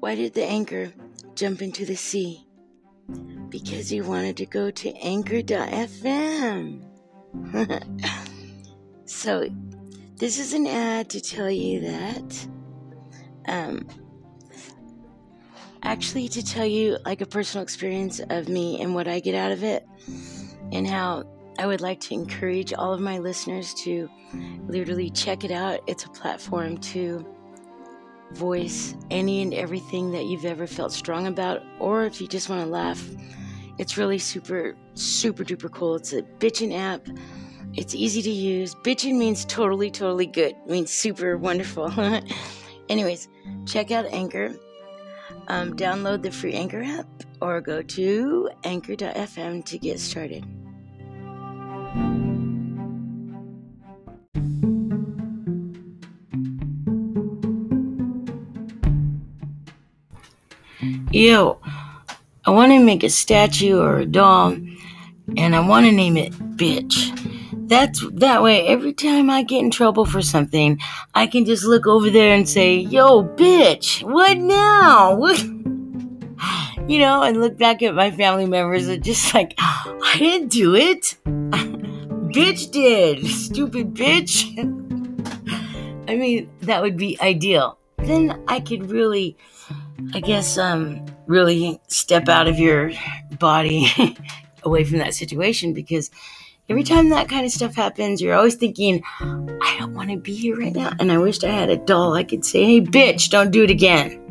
Why did the anchor jump into the sea? Because he wanted to go to anchor.fm. so, this is an ad to tell you that, um, actually, to tell you like a personal experience of me and what I get out of it, and how I would like to encourage all of my listeners to literally check it out. It's a platform to voice any and everything that you've ever felt strong about, or if you just want to laugh, it's really super, super duper cool. It's a bitchin' app. It's easy to use. Bitchin' means totally, totally good. It means super wonderful. Anyways, check out Anchor. Um, download the free Anchor app or go to anchor.fm to get started. Yo, I want to make a statue or a doll, and I want to name it Bitch. That's that way. Every time I get in trouble for something, I can just look over there and say, "Yo, bitch, what now?" What? You know, and look back at my family members and just like, I didn't do it. bitch did. Stupid bitch. I mean, that would be ideal. Then I could really I guess um really step out of your body away from that situation because every time that kind of stuff happens, you're always thinking, I don't want to be here right now. And I wished I had a doll I could say, hey, bitch, don't do it again.